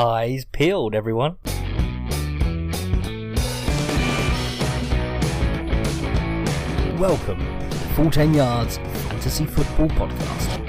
Eyes peeled, everyone. Welcome to the Full 10 Yards Fantasy Football Podcast.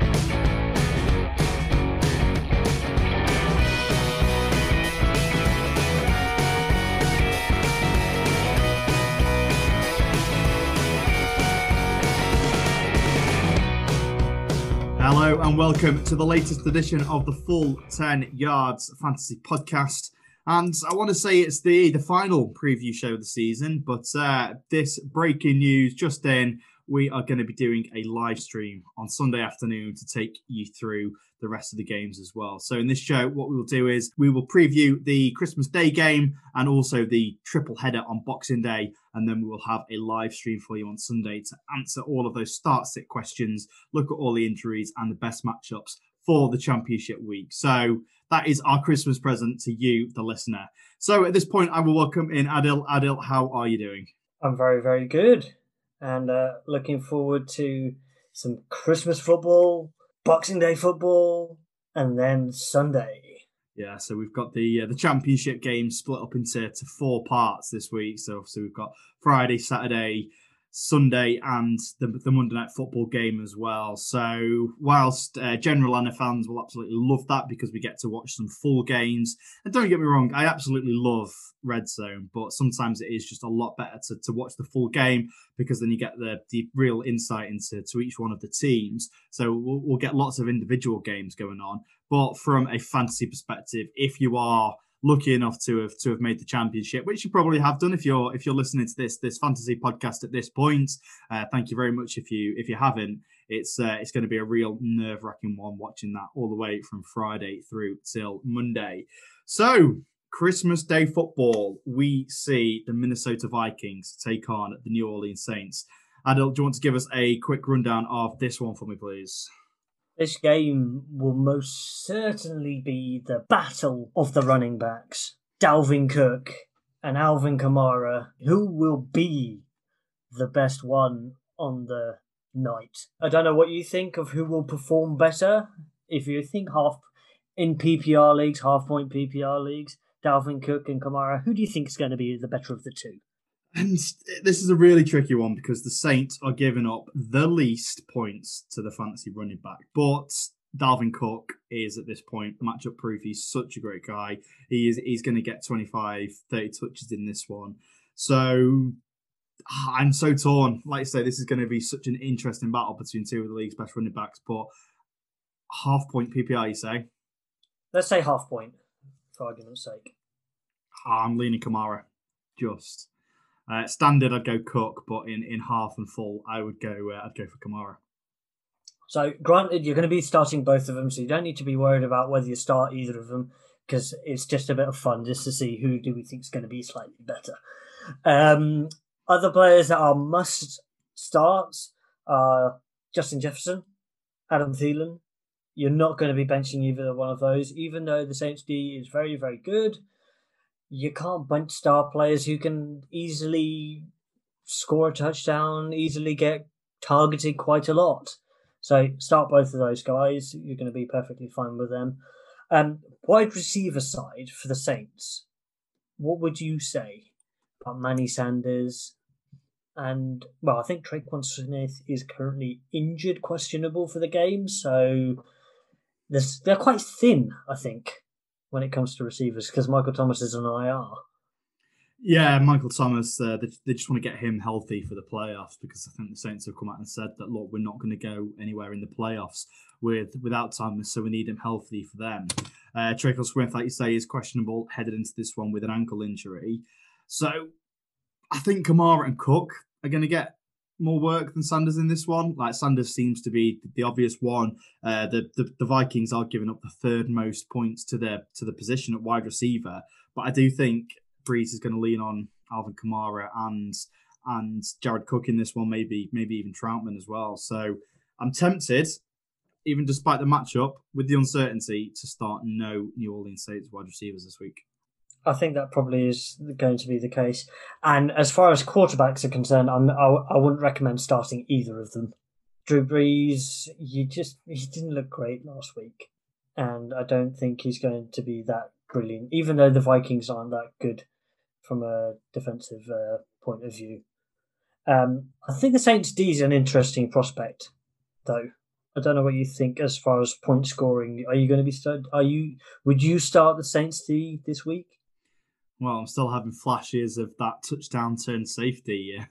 Hello and welcome to the latest edition of the Full 10 Yards Fantasy Podcast. And I want to say it's the, the final preview show of the season, but uh, this breaking news just in, we are going to be doing a live stream on Sunday afternoon to take you through the rest of the games as well. So in this show, what we will do is we will preview the Christmas Day game and also the triple header on Boxing Day, and then we will have a live stream for you on Sunday to answer all of those start sit questions, look at all the injuries and the best matchups for the championship week. So that is our Christmas present to you, the listener. So at this point, I will welcome in Adil. Adil, how are you doing? I'm very, very good, and uh, looking forward to some Christmas football, Boxing Day football, and then Sunday. Yeah, so we've got the uh, the championship game split up into to four parts this week. So so we've got Friday, Saturday, Sunday, and the, the Monday night football game as well. So whilst uh, general Anna fans will absolutely love that because we get to watch some full games, and don't get me wrong, I absolutely love Red Zone, but sometimes it is just a lot better to, to watch the full game because then you get the, the real insight into to each one of the teams. So we'll, we'll get lots of individual games going on. But from a fantasy perspective, if you are lucky enough to have to have made the championship, which you probably have done if you're if you're listening to this this fantasy podcast at this point. Uh, thank you very much if you if you haven't. It's uh, it's going to be a real nerve wracking one watching that all the way from Friday through till Monday. So Christmas Day football, we see the Minnesota Vikings take on the New Orleans Saints. Adil, do you want to give us a quick rundown of this one for me, please? This game will most certainly be the battle of the running backs. Dalvin Cook and Alvin Kamara. Who will be the best one on the night? I don't know what you think of who will perform better. If you think half in PPR leagues, half point PPR leagues, Dalvin Cook and Kamara, who do you think is going to be the better of the two? And this is a really tricky one because the Saints are giving up the least points to the fantasy running back. But Dalvin Cook is at this point matchup proof. He's such a great guy. He is he's going to get 25, 30 touches in this one. So ah, I'm so torn. Like I say, this is going to be such an interesting battle between two of the league's best running backs. But half point PPR, you say? Let's say half point, for argument's sake. I'm leaning Kamara, just. Uh, standard, I'd go Cook, but in, in half and full, I would go. Uh, I'd go for Kamara. So, granted, you're going to be starting both of them, so you don't need to be worried about whether you start either of them because it's just a bit of fun just to see who do we think is going to be slightly better. Um, other players that are must starts are Justin Jefferson, Adam Thielen. You're not going to be benching either one of those, even though the Saints D is very, very good you can't bench star players who can easily score a touchdown, easily get targeted quite a lot. So start both of those guys. You're going to be perfectly fine with them. Um, wide receiver side for the Saints, what would you say about Manny Sanders? And well, I think Tre'Quan Smith is currently injured, questionable for the game. So they're quite thin, I think when it comes to receivers because Michael Thomas is an IR. Yeah, Michael Thomas, uh, they, they just want to get him healthy for the playoffs because I think the Saints have come out and said that, look, we're not going to go anywhere in the playoffs with without Thomas, so we need him healthy for them. Uh, Tre'Quan Smith, like you say, is questionable headed into this one with an ankle injury. So I think Kamara and Cook are going to get more work than Sanders in this one. Like Sanders seems to be the obvious one. Uh, the, the, the Vikings are giving up the third most points to their to the position at wide receiver, but I do think Brees is going to lean on Alvin Kamara and and Jared Cook in this one, maybe maybe even Trautman as well. So I'm tempted, even despite the matchup, with the uncertainty, to start no New Orleans Saints wide receivers this week. I think that probably is going to be the case. And as far as quarterbacks are concerned, I'm, I, I wouldn't recommend starting either of them. Drew Brees, he just he didn't look great last week, and I don't think he's going to be that brilliant, even though the Vikings aren't that good from a defensive uh, point of view. Um, I think the Saints D is an interesting prospect, though. I don't know what you think as far as point scoring. Are you going to be start? Are you? Would you start the Saints D this week? Well, I'm still having flashes of that touchdown turn safety uh,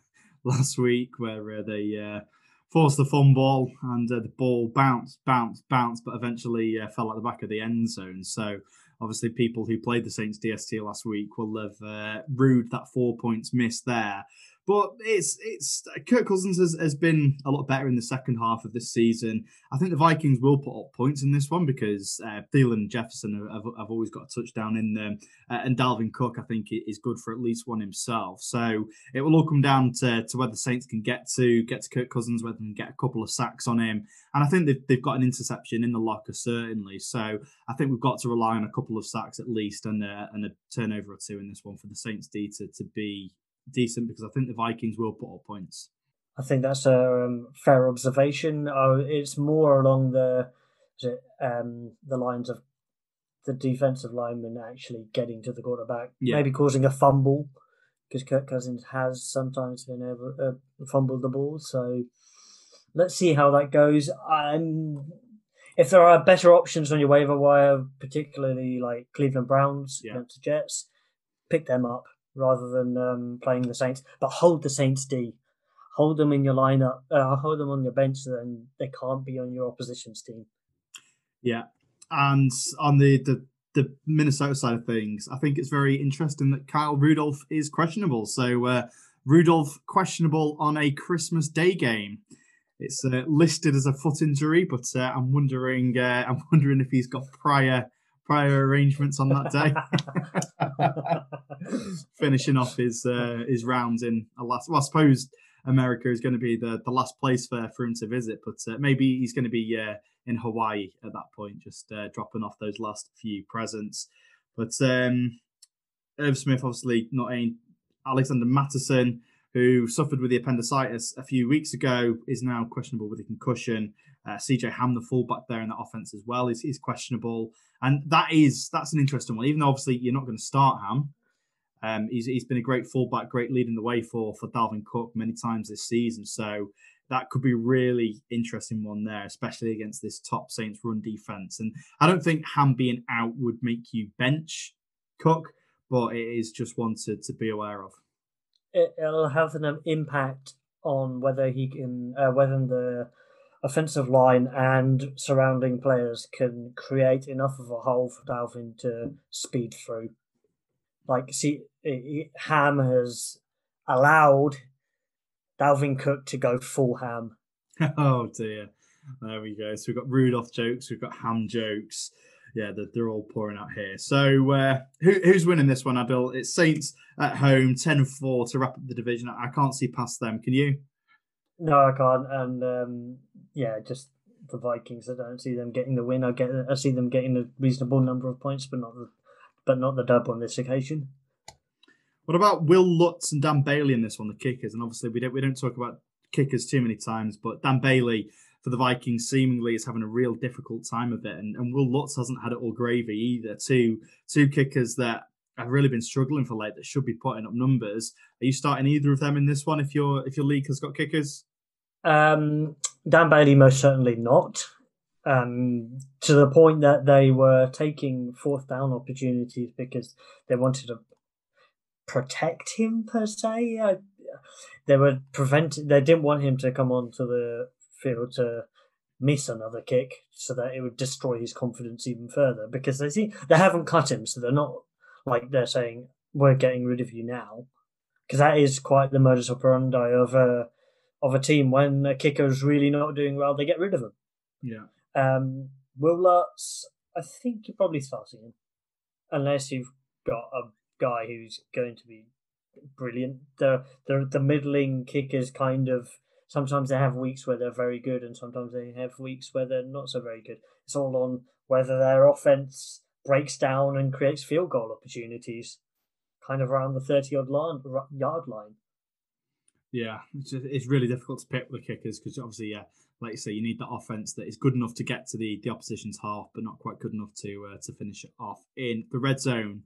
last week where uh, they uh, forced the fumble and uh, the ball bounced, bounced, bounced, but eventually uh, fell at the back of the end zone. So obviously, people who played the Saints DST last week will have uh, rued that four points missed there. But it's it's Kirk Cousins has, has been a lot better in the second half of this season. I think the Vikings will put up points in this one because uh, Thielen and Jefferson have, have always got a touchdown in them, uh, and Dalvin Cook I think is good for at least one himself. So it will all come down to, to whether the Saints can get to get to Kirk Cousins, whether they can get a couple of sacks on him, and I think they've, they've got an interception in the locker certainly. So I think we've got to rely on a couple of sacks at least and a, and a turnover or two in this one for the Saints D to, to be decent because I think the Vikings will put up points. I think that's a um, fair observation. Uh, it's more along the um, the lines of the defensive lineman actually getting to the quarterback, yeah. maybe causing a fumble because Kirk Cousins has sometimes been able to uh, fumble the ball. So let's see how that goes. Um, if there are better options on your waiver wire, particularly like Cleveland Browns yeah. against the Jets, pick them up rather than um, playing the Saints. But hold the Saints D. Hold them in your lineup. Uh, hold them on your bench, then they can't be on your opposition's team. Yeah, and on the, the the Minnesota side of things, I think it's very interesting that Kyle Rudolph is questionable. So uh, Rudolph questionable on a Christmas Day game. It's uh, listed as a foot injury, but uh, I'm wondering uh, I'm wondering if he's got prior prior arrangements on that day. Finishing off his uh, his rounds in a last. Well, I suppose America is going to be the, the last place for, for him to visit, but uh, maybe he's going to be uh, in Hawaii at that point, just uh, dropping off those last few presents. But um, Irv Smith, obviously not in. Alexander Mattison, who suffered with the appendicitis a few weeks ago, is now questionable with a concussion. Uh, CJ Ham, the fullback there in that offense as well, is, is questionable, and that is that's an interesting one. Even though obviously you're not going to start Ham, um, he's, he's been a great fullback, great leading the way for for Dalvin Cook many times this season. So that could be really interesting one there, especially against this top Saints run defense. And I don't think Ham being out would make you bench Cook, but it is just one to, to be aware of. It'll have an impact on whether he can, uh, whether the offensive line and surrounding players can create enough of a hole for Dalvin to speed through. Like, see, Ham has allowed Dalvin Cook to go full ham. Oh dear. There we go. So we've got Rudolph jokes, we've got ham jokes. Yeah, they're, they're all pouring out here. So uh, who, who's winning this one, Adil? It's Saints at home, 10 4 to wrap up the division. I can't see past them. Can you? No, I can't. And um, yeah, just the Vikings. I don't see them getting the win. I get. I see them getting a reasonable number of points, but not the, but not the dub on this occasion. What about Will Lutz and Dan Bailey in this one, the kickers? And obviously, we don't we don't talk about kickers too many times, but Dan Bailey for the Vikings seemingly is having a real difficult time of it, and, and Will Lutz hasn't had it all gravy either. Two two kickers that have really been struggling for late that should be putting up numbers. Are you starting either of them in this one if your if your league has got kickers? Um, Dan Bailey, most certainly not. Um, to the point that they were taking fourth down opportunities because they wanted to protect him per se. I, they were preventing. They didn't want him to come onto the field to miss another kick so that it would destroy his confidence even further because they see they haven't cut him so they're not like they're saying we're getting rid of you now because that is quite the modus operandi of a of a team when a kicker is really not doing well, they get rid of him. Yeah. Um, Will Lutz, I think you're probably starting him, unless you've got a guy who's going to be brilliant. The the the middling kickers kind of sometimes they have weeks where they're very good, and sometimes they have weeks where they're not so very good. It's all on whether their offense breaks down and creates field goal opportunities, kind of around the thirty odd yard line. Yeah, it's, just, it's really difficult to pick the kickers because obviously, yeah, like you say, you need that offense that is good enough to get to the, the opposition's half, but not quite good enough to uh, to finish it off in the red zone.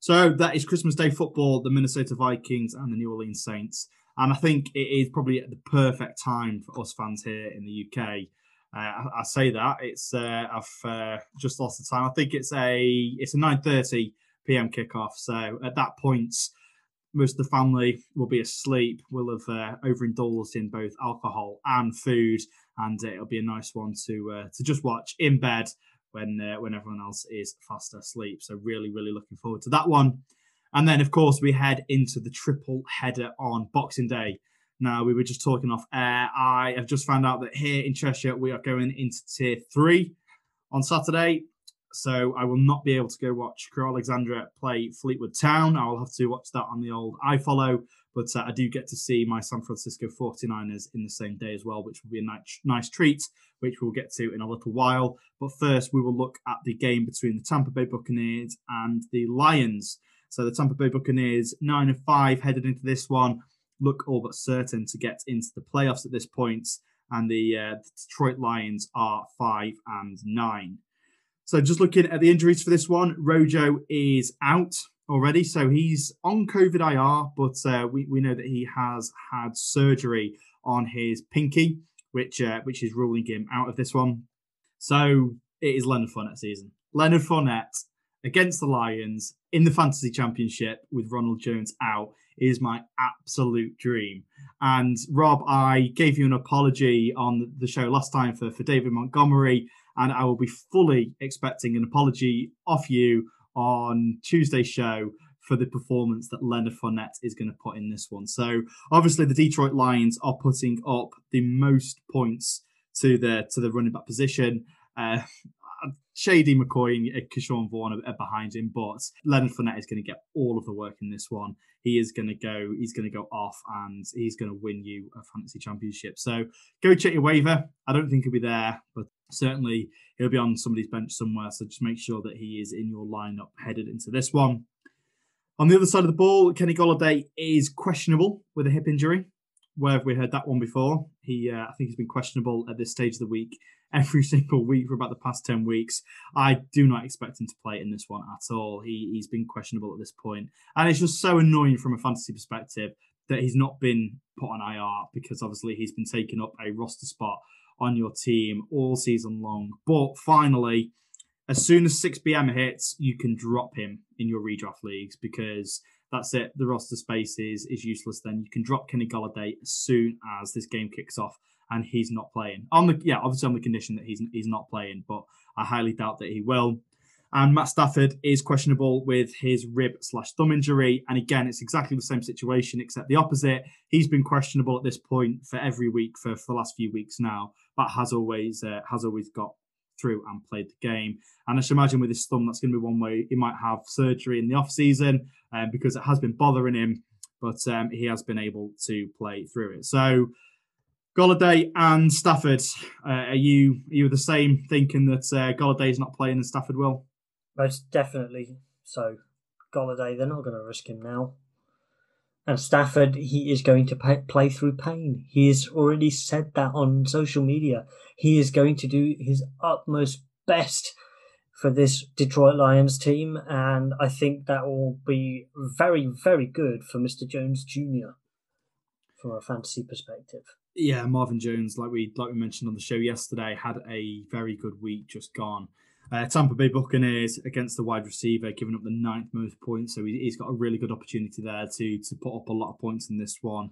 So that is Christmas Day football, the Minnesota Vikings and the New Orleans Saints. And I think it is probably the perfect time for us fans here in the UK. Uh, I, I, say that it's uh, I've uh, just lost the time. I think it's a it's a 9:30 p.m. kickoff. So at that point, most of the family will be asleep. We'll have uh, overindulged in both alcohol and food, and it'll be a nice one to uh, to just watch in bed when uh, when everyone else is fast asleep. So really, really looking forward to that one. And then, of course, we head into the triple header on Boxing Day. Now, we were just talking off air. I have just found out that here in Cheshire, we are going into tier three on Saturday. So I will not be able to go watch Crewe Alexandra play Fleetwood Town. I will have to watch that on the old iFollow. But uh, I do get to see my San Francisco 49ers in the same day as well, which will be a nice, nice treat, which we'll get to in a little while. But first, we will look at the game between the Tampa Bay Buccaneers and the Lions. So the Tampa Bay Buccaneers, 9 and 5, headed into this one, look all but certain to get into the playoffs at this point. And the, uh, the Detroit Lions are 5 and 9. So just looking at the injuries for this one, Rojo is out already. So he's on COVID IR, but uh, we, we know that he has had surgery on his pinky, which uh, which is ruling him out of this one. So it is Leonard Fournette season. Leonard Fournette against the Lions in the fantasy championship with Ronald Jones out is my absolute dream. And Rob, I gave you an apology on the show last time for, for David Montgomery and I will be fully expecting an apology off you on Tuesday's show for the performance that Leonard Fournette is going to put in this one. So obviously the Detroit Lions are putting up the most points to the to the running back position. Uh, Shady McCoy and Ke'Shawn Vaughn are behind him, but Leonard Fournette is going to get all of the work in this one. He is going to go, he's going to go off, and he's going to win you a fantasy championship. So go check your waiver. I don't think he'll be there, but certainly he'll be on somebody's bench somewhere. So just make sure that he is in your lineup headed into this one. On the other side of the ball, Kenny Golladay is questionable with a hip injury. Where have we heard that one before? He, uh, I think, he's been questionable at this stage of the week every single week for about the past ten weeks. I do not expect him to play in this one at all. He he's been questionable at this point, and it's just so annoying from a fantasy perspective that he's not been put on IR because obviously he's been taking up a roster spot on your team all season long. But finally, as soon as 6 p.m. hits, you can drop him in your redraft leagues because that's it. The roster space is, is useless then. You can drop Kenny Golladay as soon as this game kicks off and he's not playing. On the yeah, obviously on the condition that he's he's not playing, but I highly doubt that he will. And Matt Stafford is questionable with his rib slash thumb injury. And again, it's exactly the same situation, except the opposite. He's been questionable at this point for every week for, for the last few weeks now, but has always uh, has always got through and played the game. And I should imagine with his thumb, that's going to be one way he might have surgery in the off season um, because it has been bothering him, but um, he has been able to play through it. So Golladay and Stafford, uh, are you are you the same thinking that uh, Golladay is not playing and Stafford will? Most definitely. So, Golladay, they're not going to risk him now. And Stafford, he is going to pay, play through pain. He has already said that on social media. He is going to do his utmost best for this Detroit Lions team, and I think that will be very, very good for Mr. Jones Jr. from a fantasy perspective. Yeah, Marvin Jones, like we like we mentioned on the show yesterday, had a very good week just gone. Uh, Tampa Bay Buccaneers against the wide receiver, giving up the ninth most points. So he, has got a really good opportunity there to to put up a lot of points in this one.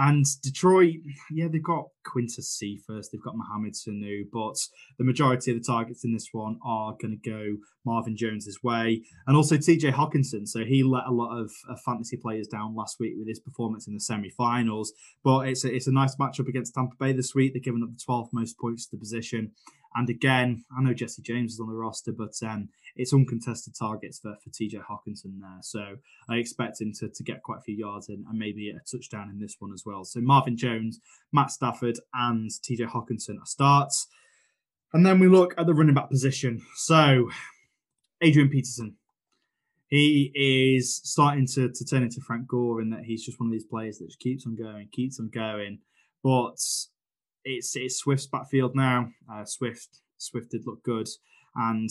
And Detroit, yeah, they've got Quintez Cephus, they've got Mohamed Sanu, but the majority of the targets in this one are going to go Marvin Jones's way, and also TJ Hockenson. So he let a lot of fantasy players down last week with his performance in the semi-finals. But it's a, it's a nice matchup against Tampa Bay this week. They're giving up the 12th most points to the position. And again, I know Jesse James is on the roster, but um, it's uncontested targets for, for TJ Hockenson there. So I expect him to, to get quite a few yards and, and maybe a touchdown in this one as well. So Marvin Jones, Matt Stafford, and TJ Hockenson are starts. And then we look at the running back position. So Adrian Peterson. he is starting to, to turn into Frank Gore in that he's just one of these players that just keeps on going, keeps on going. But it's it's Swift's backfield now. Uh, Swift Swift did look good, and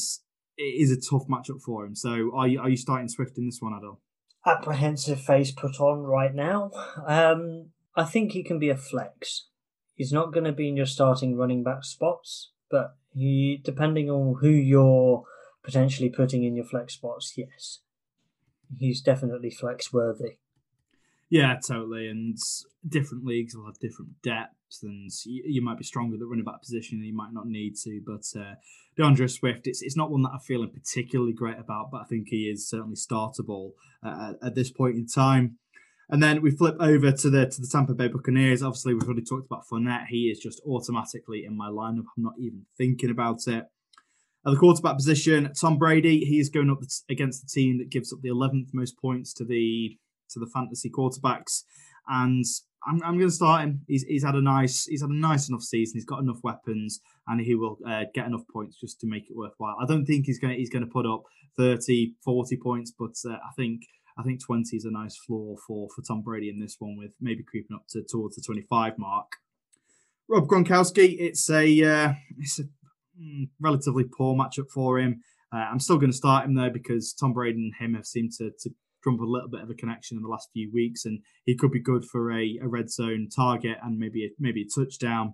it is a tough matchup for him. So are you are you starting Swift in this one, Adil? Apprehensive face put on right now. Um, I think he can be a flex. He's not going to be in your starting running back spots, but he depending on who you're potentially putting in your flex spots, yes, he's definitely flex worthy. Yeah, totally. And different leagues will have different depths, and you, you might be stronger at the running back position, and you might not need to. But uh, D'Andre Swift, it's it's not one that I'm feeling particularly great about, but I think he is certainly startable uh, at this point in time. And then we flip over to the to the Tampa Bay Buccaneers. Obviously, we've already talked about Fournette. He is just automatically in my lineup. I'm not even thinking about it. At the quarterback position, Tom Brady. He's going up against the team that gives up the 11th most points to the to the fantasy quarterbacks, and I'm, I'm going to start him. He's, he's had a nice he's had a nice enough season. He's got enough weapons, and he will uh, get enough points just to make it worthwhile. I don't think he's going to, he's going to put up 30, 40 points, but uh, I think I think 20 is a nice floor for for Tom Brady in this one, with maybe creeping up to towards the 25 mark. Rob Gronkowski, it's a uh, it's a mm, relatively poor matchup for him. Uh, I'm still going to start him though because Tom Brady and him have seemed to, to a little bit of a connection in the last few weeks, and he could be good for a, a red zone target and maybe a, maybe a touchdown.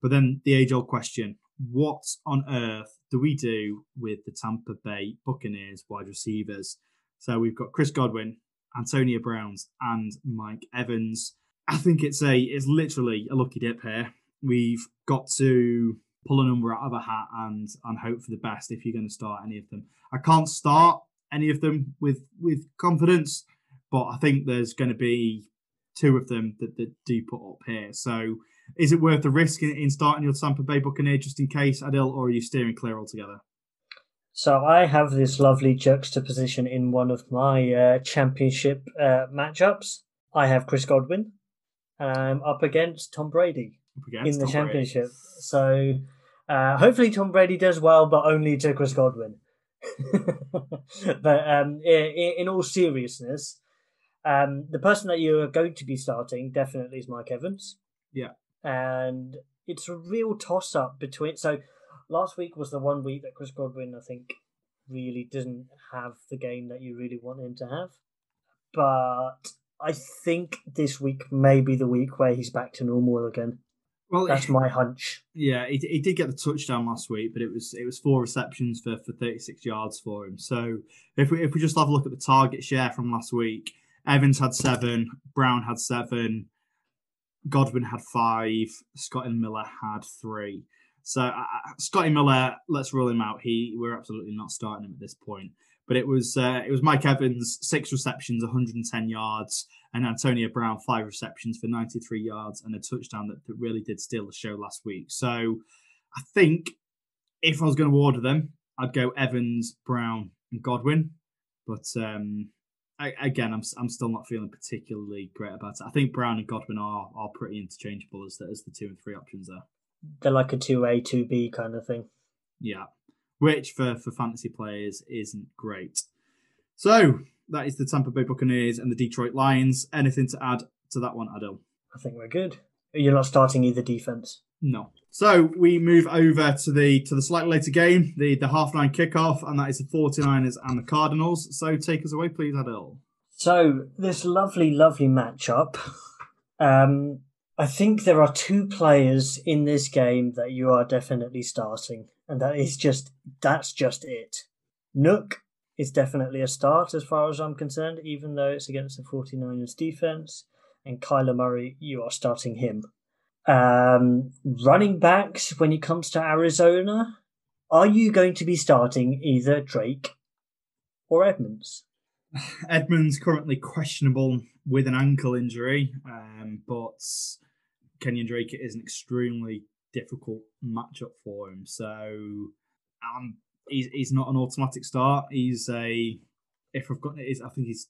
But then the age old question: What on earth do we do with the Tampa Bay Buccaneers wide receivers? So we've got Chris Godwin, Antonio Browns, and Mike Evans. I think it's a it's literally a lucky dip here. We've got to pull a number out of a hat and and hope for the best if you're going to start any of them. I can't start any of them with with confidence, but I think there's going to be two of them that, that do put up here. So is it worth the risk in, in starting your Tampa Bay Buccaneer just in case, Adil, or are you steering clear altogether? So I have this lovely juxtaposition in one of my uh, championship uh, matchups. I have Chris Godwin, and I'm up against Tom Brady against in the Tom championship. Brady. So uh, hopefully Tom Brady does well, but only to Chris Godwin. but um, in, in, all seriousness, um, the person that you are going to be starting definitely is Mike Evans. Yeah. And it's a real toss up between. So last week was the one week that Chris Godwin, I think, really didn't have the game that you really want him to have. But I think this week may be the week where he's back to normal again. Well, that's my hunch. Yeah, he, he did get the touchdown last week, but it was it was four receptions for, for 36 yards for him. So if we if we just have a look at the target share from last week, Evans had seven, Brown had seven, Godwin had five, Scotty Miller had three. So uh, Scotty Miller, let's rule him out. He we're absolutely not starting him at this point. But it was uh, it was Mike Evans, six receptions, 110 yards, and Antonio Brown, five receptions for 93 yards and a touchdown that, that really did steal the show last week. So I think if I was going to order them, I'd go Evans, Brown, and Godwin. But um, I, again, I'm I'm still not feeling particularly great about it. I think Brown and Godwin are are pretty interchangeable as the, as the two and three options there. They're like a two A, two B kind of thing. Yeah which for, for fantasy players isn't great. So that is the Tampa Bay Buccaneers and the Detroit Lions. Anything to add to that one, Adil? I think we're good. You're not starting either defense. No. So we move over to the to the slightly later game, the the half nine kickoff, and that is the 49ers and the Cardinals. So take us away, please, Adil. So this lovely, lovely matchup. Um, I think there are two players in this game that you are definitely starting and that is just that's just it. Nuk is definitely a start as far as I'm concerned, even though it's against the 49ers defense. And Kyler Murray, you are starting him. Um, running backs, when it comes to Arizona, are you going to be starting either Drake or Edmonds? Edmonds currently questionable with an ankle injury, um, but Kenyan Drake is an extremely difficult matchup for him. So um, he's he's not an automatic start. He's a if I've got it, I think he's.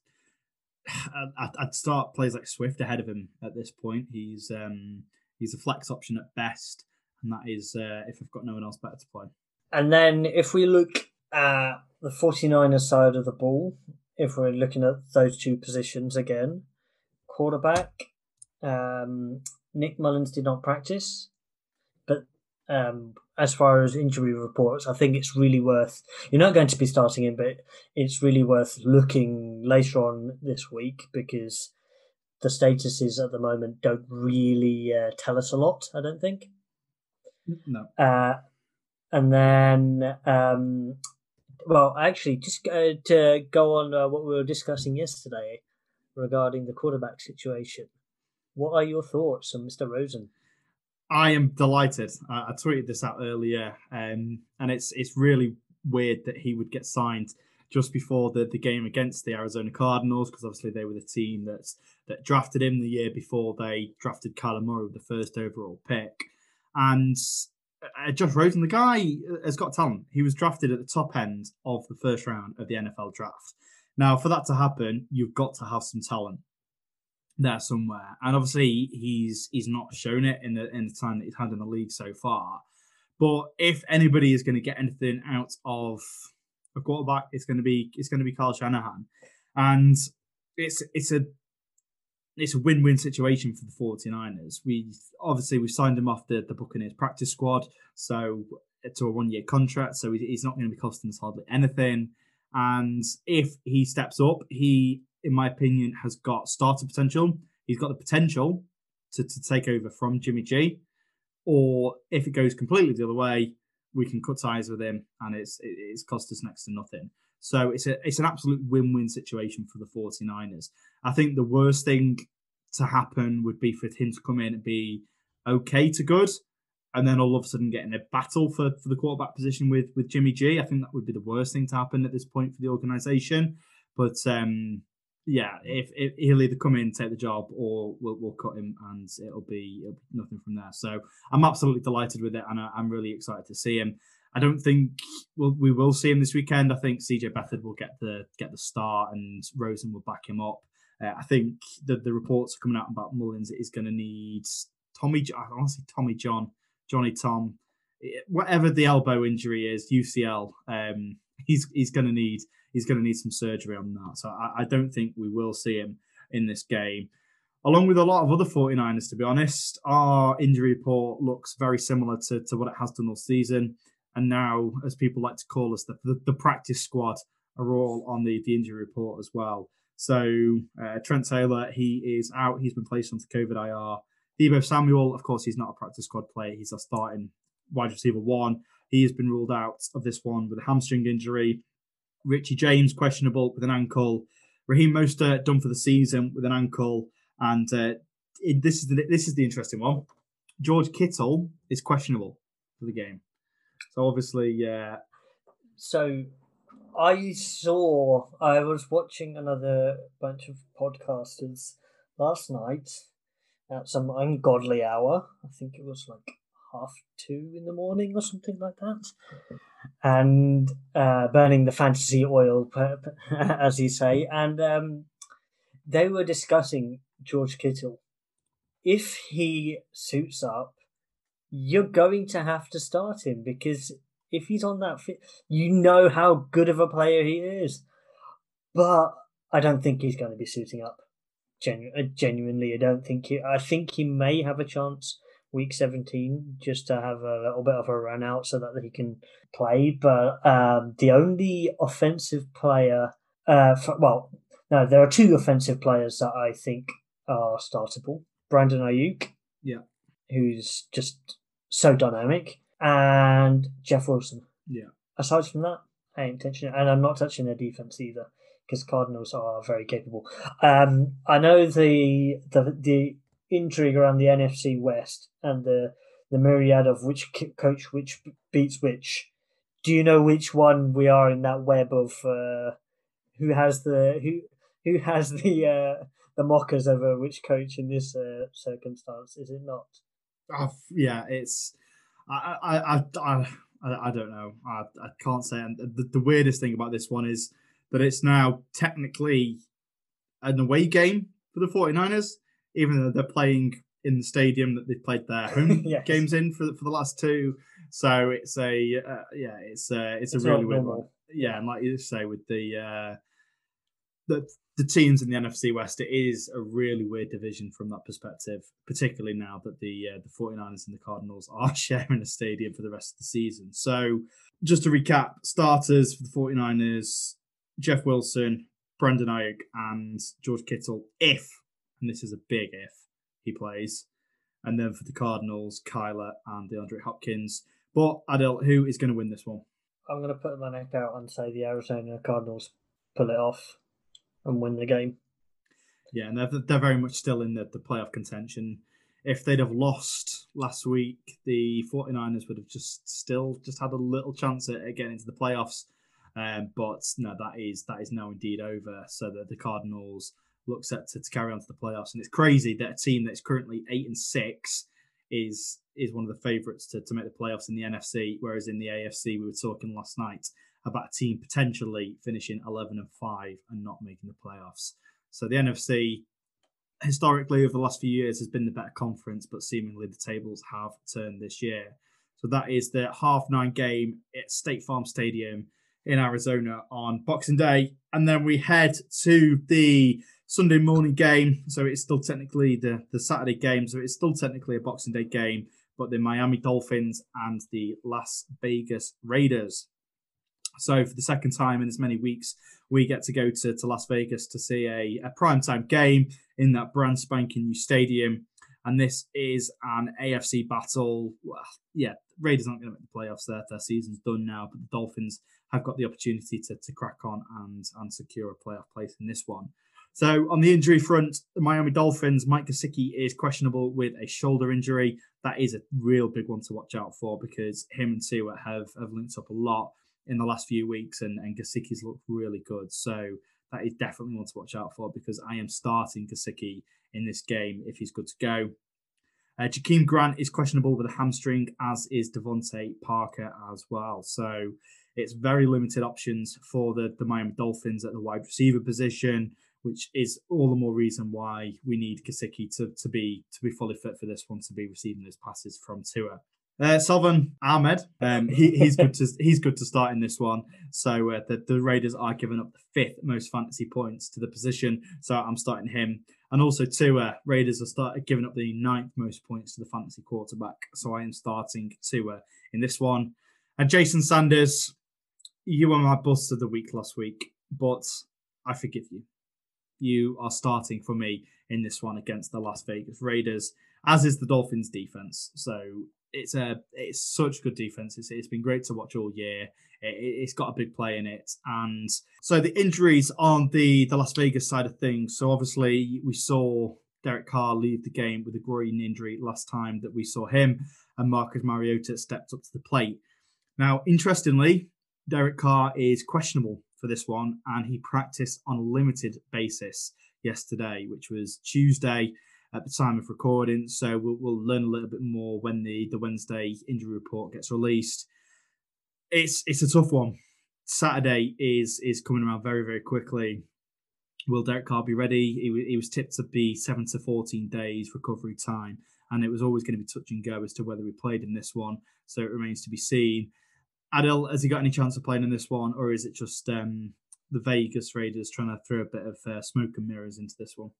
I'd, I'd start plays like Swift ahead of him at this point. He's um he's a flex option at best, and that is uh, if I've got no one else better to play. And then if we look at the 49ers side of the ball, if we're looking at those two positions again, quarterback, um, Nick Mullens did not practice, um, as far as injury reports, I think it's really worth. You're not going to be starting him, but it's really worth looking later on this week because the statuses at the moment don't really uh, tell us a lot. I don't think. No. Uh, and then, um, well, actually, just uh, to go on uh, what we were discussing yesterday regarding the quarterback situation. What are your thoughts on Mr. Rosen? I am delighted. I, I tweeted this out earlier, um, and it's it's really weird that he would get signed just before the, the game against the Arizona Cardinals, because obviously they were the team that's that drafted him the year before they drafted Kyler Murray with the first overall pick. And uh, Josh Rosen, the guy has got talent. He was drafted at the top end of the first round of the NFL draft. Now, for that to happen, you've got to have some talent there somewhere. And obviously, he's he's not shown it in the in the time that he's had in the league so far. But if anybody is going to get anything out of a quarterback, it's going to be it's going to be Kyle Shanahan, and it's it's a it's a win-win situation for the 49ers. We obviously we signed him off the, the Buccaneers practice squad, so to a one-year contract, so he's not going to be costing us hardly anything. And if he steps up, he in my opinion, has got starter potential. He's got the potential to, to take over from Jimmy G. Or if it goes completely the other way, we can cut ties with him and it's it's cost us next to nothing. So it's a it's an absolute win-win situation for the 49ers. I think the worst thing to happen would be for him to come in and be okay to good and then all of a sudden get in a battle for, for the quarterback position with with Jimmy G. I think that would be the worst thing to happen at this point for the organization. But um, yeah, if, if, he'll either come in, take the job, or we'll, we'll cut him, and it'll be, it'll be nothing from there. So I'm absolutely delighted with it, and I, am really excited to see him. I don't think we'll, we will see him this weekend. I think CJ Beathard will get the get the start, and Rosen will back him up. Uh, I think the the reports are coming out about Mullens is going to need Tommy. I say Tommy John, Johnny Tom, whatever the elbow injury is, UCL. Um, he's he's going to need he's going to need some surgery on that. So I, I, don't think we will see him in this game. Along with a lot of other 49ers, to be honest, our injury report looks very similar to, to what it has done all season. And now, as people like to call us, the, the, the practice squad are all on the, the injury report as well. So uh, Trent Taylor, he is out. He's been placed onto COVID IR. Deebo Samuel, of course, he's not a practice squad player. He's a starting wide receiver one. He has been ruled out of this one with a hamstring injury. Richie James questionable with an ankle. Raheem Mostert done for the season with an ankle, and uh, it, this is the this is the interesting one. George Kittle is questionable for the game, so obviously, yeah. So I saw I was watching another bunch of podcasters last night at some ungodly hour. I think it was like half two in the morning or something like that, and uh, burning the fantasy oil, as you say. And um, they were discussing George Kittle. If he suits up, you're going to have to start him because if he's on that fit, you know how good of a player he is. But I don't think he's going to be suiting up. Genu- genuinely, I don't think he. I think he may have a chance week 17 just to have a little bit of a run out so that he can play. But um, the only offensive player, uh, for, well, no, there are two offensive players that I think are startable. Brandon Aiyuk, yeah, who's just so dynamic, and Jeff Wilson. Yeah. Aside from that, I ain't touching it, and I'm not touching their defense either because Cardinals are very capable. Um, I know the the the intrigue around the NFC West and the the myriad of which coach which beats which. Do you know which one we are in that web of uh, who has the who who has the uh, the mockers over which coach in this uh, circumstance? Is it not? Oh, yeah, it's I I I I, I don't know. I, I can't say. And the, the weirdest thing about this one is that it's now technically an away game for the 49ers even though they're playing in the stadium that they've played their home yes. games in for for the last two. So it's a uh, yeah, it's a it's, it's a really weird one. yeah, and like you say with the uh, the the teams in the NFC West, it is a really weird division from that perspective, particularly now that the uh, the 49ers and the Cardinals are sharing a stadium for the rest of the season. So, just to recap, starters for the 49ers, Jeff Wilson, Brandon Aiyuk, and George Kittle, if, and this is a big if, he plays. And then for the Cardinals, Kyler and DeAndre Hopkins. But Adil, who is going to win this one? I'm going to put my neck out and say the Arizona Cardinals pull it off and win the game. Yeah, and they're, they're very much still in the, the playoff contention. If they'd have lost last week, the 49ers would have just still just had a little chance at, at getting into the playoffs. Um, but no, that is that is now indeed over. So that the Cardinals look set to, to carry on to the playoffs, and it's crazy that a team that's currently eight and six is is one of the favourites to, to make the playoffs in the NFC, whereas in the AFC we were talking last night about a team potentially finishing 11 and 5 and not making the playoffs. So the NFC, historically, over the last few years, has been the better conference, but seemingly the tables have turned this year. So that is the half nine game at State Farm Stadium in Arizona on Boxing Day. And then we head to the Sunday morning game. So it's still technically the, the Saturday game. So it's still technically a Boxing Day game, but the Miami Dolphins and the Las Vegas Raiders. So for the second time in as many weeks, we get to go to, to Las Vegas to see a, a primetime game in that brand spanking new stadium. And this is an AFC battle. Well, yeah, Raiders aren't going to make the playoffs. Their, their season's done now, but the Dolphins have got the opportunity to, to crack on and, and secure a playoff place in this one. So on the injury front, the Miami Dolphins, Mike Gesicki is questionable with a shoulder injury. That is a real big one to watch out for because him and Tua have, have linked up a lot in the last few weeks, and, and Gesicki's looked really good. So that is definitely one to watch out for because I am starting Gesicki in this game if he's good to go. Uh, Jakeem Grant is questionable with a hamstring, as is DeVante Parker as well. So it's very limited options for the, the Miami Dolphins at the wide receiver position, which is all the more reason why we need Gesicki to, to be to be fully fit for this one to be receiving those passes from Tua. Uh, Salvon Ahmed, um, he, he's good to he's good to start in this one. So uh, the, the Raiders are giving up the fifth most fantasy points to the position, so I'm starting him. And also Tua, Raiders are start giving up the ninth most points to the fantasy quarterback, so I am starting Tua in this one. And Jason Sanders, you were my bust of the week last week, but I forgive you. You are starting for me in this one against the Las Vegas Raiders, as is the Dolphins defense. So it's a it's such good defense. It's, it's been great to watch all year. It, has got a big play in it, and so the injuries on the the Las Vegas side of things. So obviously we saw Derek Carr leave the game with a groin injury last time that we saw him, and Marcus Mariota stepped up to the plate. Now, interestingly, Derek Carr is questionable for this one, and he practiced on a limited basis yesterday, which was Tuesday at the time of recording. So we'll, we'll learn a little bit more when the, the Wednesday injury report gets released. It's it's a tough one. Saturday is is coming around very very quickly. Will Derek Carr be ready? He, he was tipped to be seven to fourteen days recovery time, and it was always going to be touch and go as to whether he played in this one. So it remains to be seen. Adil, has he got any chance of playing in this one, or is it just um, the Vegas Raiders trying to throw a bit of uh, smoke and mirrors into this one?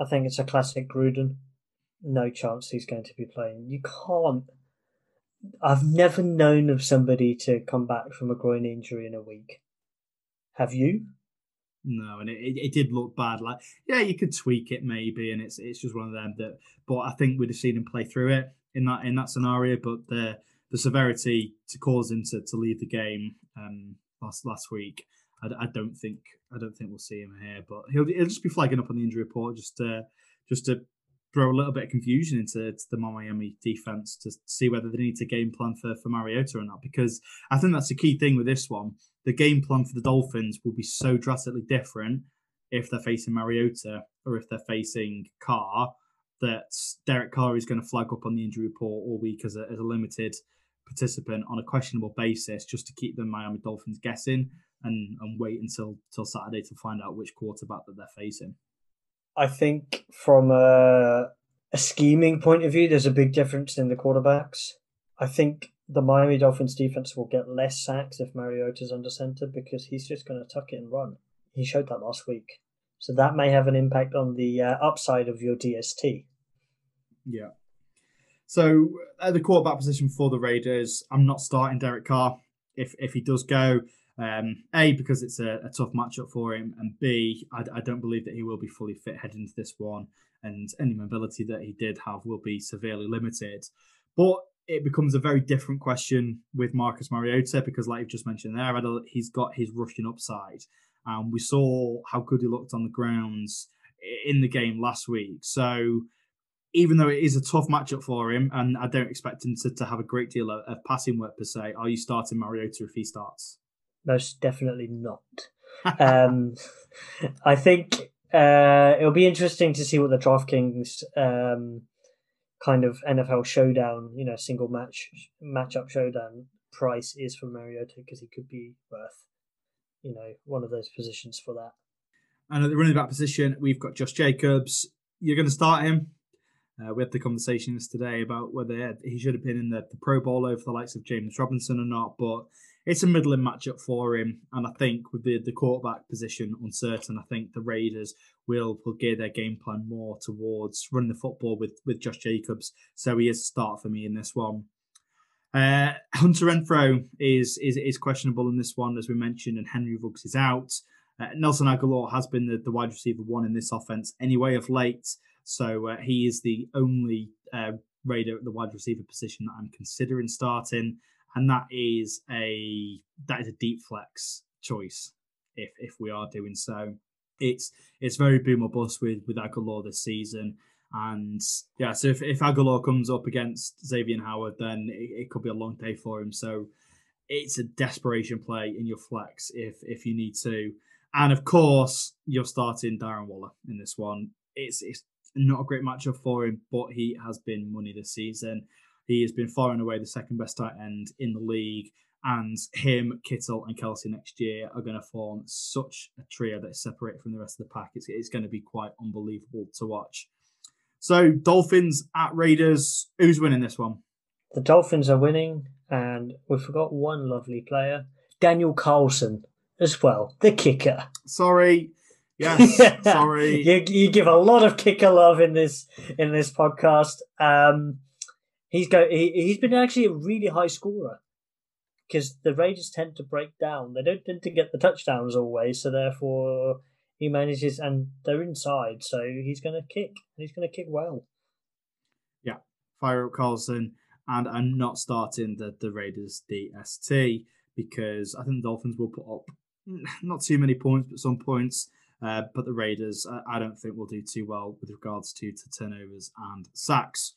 I think it's a classic Gruden. No chance he's going to be playing. You can't. I've never known of somebody to come back from a groin injury in a week. Have you? No, and it, it, it, did look bad. Like, yeah, you could tweak it maybe, and it's it's just one of them that. But I think we'd have seen him play through it in that in that scenario. But the the severity to cause him to, to leave the game um, last last week I, I, don't think I don't think we'll see him here, but he'll he'll just be flagging up on the injury report just to just to throw a little bit of confusion into the Miami defense to see whether they need to game plan for, for Mariota or not. Because I think that's the key thing with this one. The game plan for the Dolphins will be so drastically different if they're facing Mariota or if they're facing Carr that Derek Carr is going to flag up on the injury report all week as a, as a limited participant on a questionable basis just to keep the Miami Dolphins guessing and and wait until till Saturday to find out which quarterback that they're facing. I think from a, a scheming point of view, there's a big difference in the quarterbacks. I think the Miami Dolphins defense will get less sacks if Mariota's under center because he's just going to tuck it and run. He showed that last week. So that may have an impact on the uh, upside of your DST. Yeah. So at the quarterback position for the Raiders, I'm not starting Derek Carr if if he does go. Um, a because it's a, a, tough matchup for him, and B I, I don't believe that he will be fully fit heading into this one, and any mobility that he did have will be severely limited. But it becomes a very different question with Marcus Mariota because, like you've just mentioned there, he's got his rushing upside, and we saw how good he looked on the grounds in the game last week. So even though it is a tough matchup for him, and I don't expect him to, to have a great deal of, of passing work per se, are you starting Mariota if he starts? Most definitely not. um, I think uh, it'll be interesting to see what the DraftKings um, kind of NFL showdown, you know, single match matchup showdown price is for Mariota because he could be worth, you know, one of those positions for that. And at the running back position, we've got Josh Jacobs. You're going to start him. Uh, we had the conversation today about whether he should have been in the, the Pro Bowl over the likes of James Robinson or not, but it's a middling matchup for him. And I think with the, the quarterback position uncertain, I think the Raiders will, will gear their game plan more towards running the football with, with Josh Jacobs. So he is a start for me in this one. Uh, Hunter Renfrow is, is is questionable in this one, as we mentioned, and Henry Ruggs is out. Uh, Nelson Agholor has been the, the wide receiver one in this offense anyway of late. So uh, he is the only uh, Raider at the wide receiver position that I'm considering starting, and that is a that is a deep flex choice if if we are doing so. It's it's very boom or bust with with Agholor this season. And yeah, so if, if Agholor comes up against Xavier Howard, then it, it, could be a long day for him. So it's a desperation play in your flex if if you need to. And of course, you're starting Darren Waller in this one. It's it's not a great matchup for him, but he has been money this season. He has been far and away the second best tight end in the league. And him, Kittle, and Kelsey next year are going to form such a trio that is separated from the rest of the pack. It's, it's going to be quite unbelievable to watch. So, Dolphins at Raiders. Who's winning this one? The Dolphins are winning, and we forgot one lovely player, Daniel Carlson, as well, the kicker. Sorry, Yes, sorry. you, you give a lot of kicker love in this in this podcast. Um, he's go he, he's been actually a really high scorer because the Raiders tend to break down. They don't tend to get the touchdowns always, so therefore he manages and they're inside, so he's going to kick and he's going to kick well. Yeah, fire up Carlson, and I'm not starting the the Raiders DST because I think the Dolphins will put up not too many points, but some points. Uh, but the Raiders, uh, I don't think will do too well with regards to, to turnovers and sacks.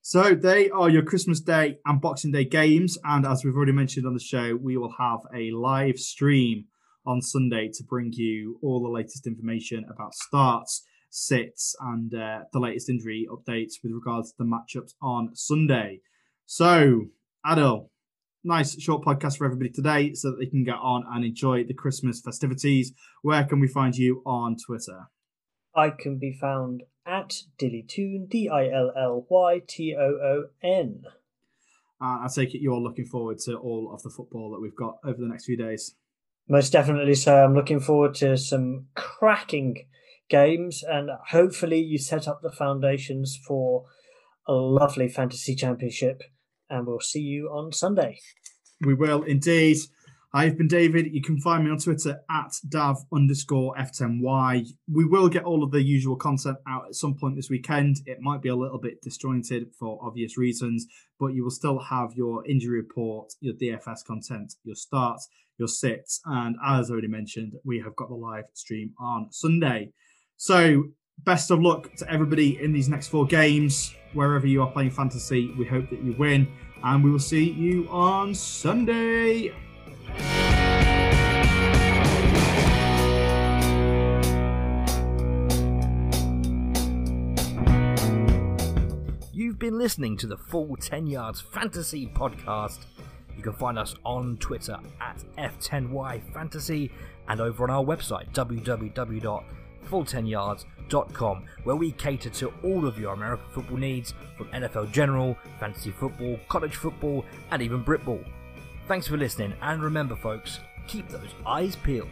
So they are your Christmas Day and Boxing Day games. And as we've already mentioned on the show, we will have a live stream on Sunday to bring you all the latest information about starts, sits, and uh, the latest injury updates with regards to the matchups on Sunday. So, Adil, nice short podcast for everybody today so that they can get on and enjoy the Christmas festivities. Where can we find you on Twitter? I can be found at Dillytoon, D I L L Y T O O N. Uh, I take it you're looking forward to all of the football that we've got over the next few days. Most definitely so. I'm looking forward to some cracking games and hopefully you set up the foundations for a lovely fantasy championship and we'll see you on Sunday. We will indeed. I've been David. You can find me on Twitter at dav underscore f10y. We will get all of the usual content out at some point this weekend. It might be a little bit disjointed for obvious reasons, but you will still have your injury report, your DFS content, your starts, your sits, and as already mentioned, we have got the live stream on Sunday. So best of luck to everybody in these next four games. Wherever you are playing fantasy, we hope that you win. And we will see you on Sunday. You've been listening to the Full 10 Yards Fantasy Podcast. You can find us on Twitter at F10Y Fantasy and over on our website www.full10yards.com where we cater to all of your American football needs from NFL general, fantasy football, college football, and even Britball. Thanks for listening, and remember, folks, keep those eyes peeled.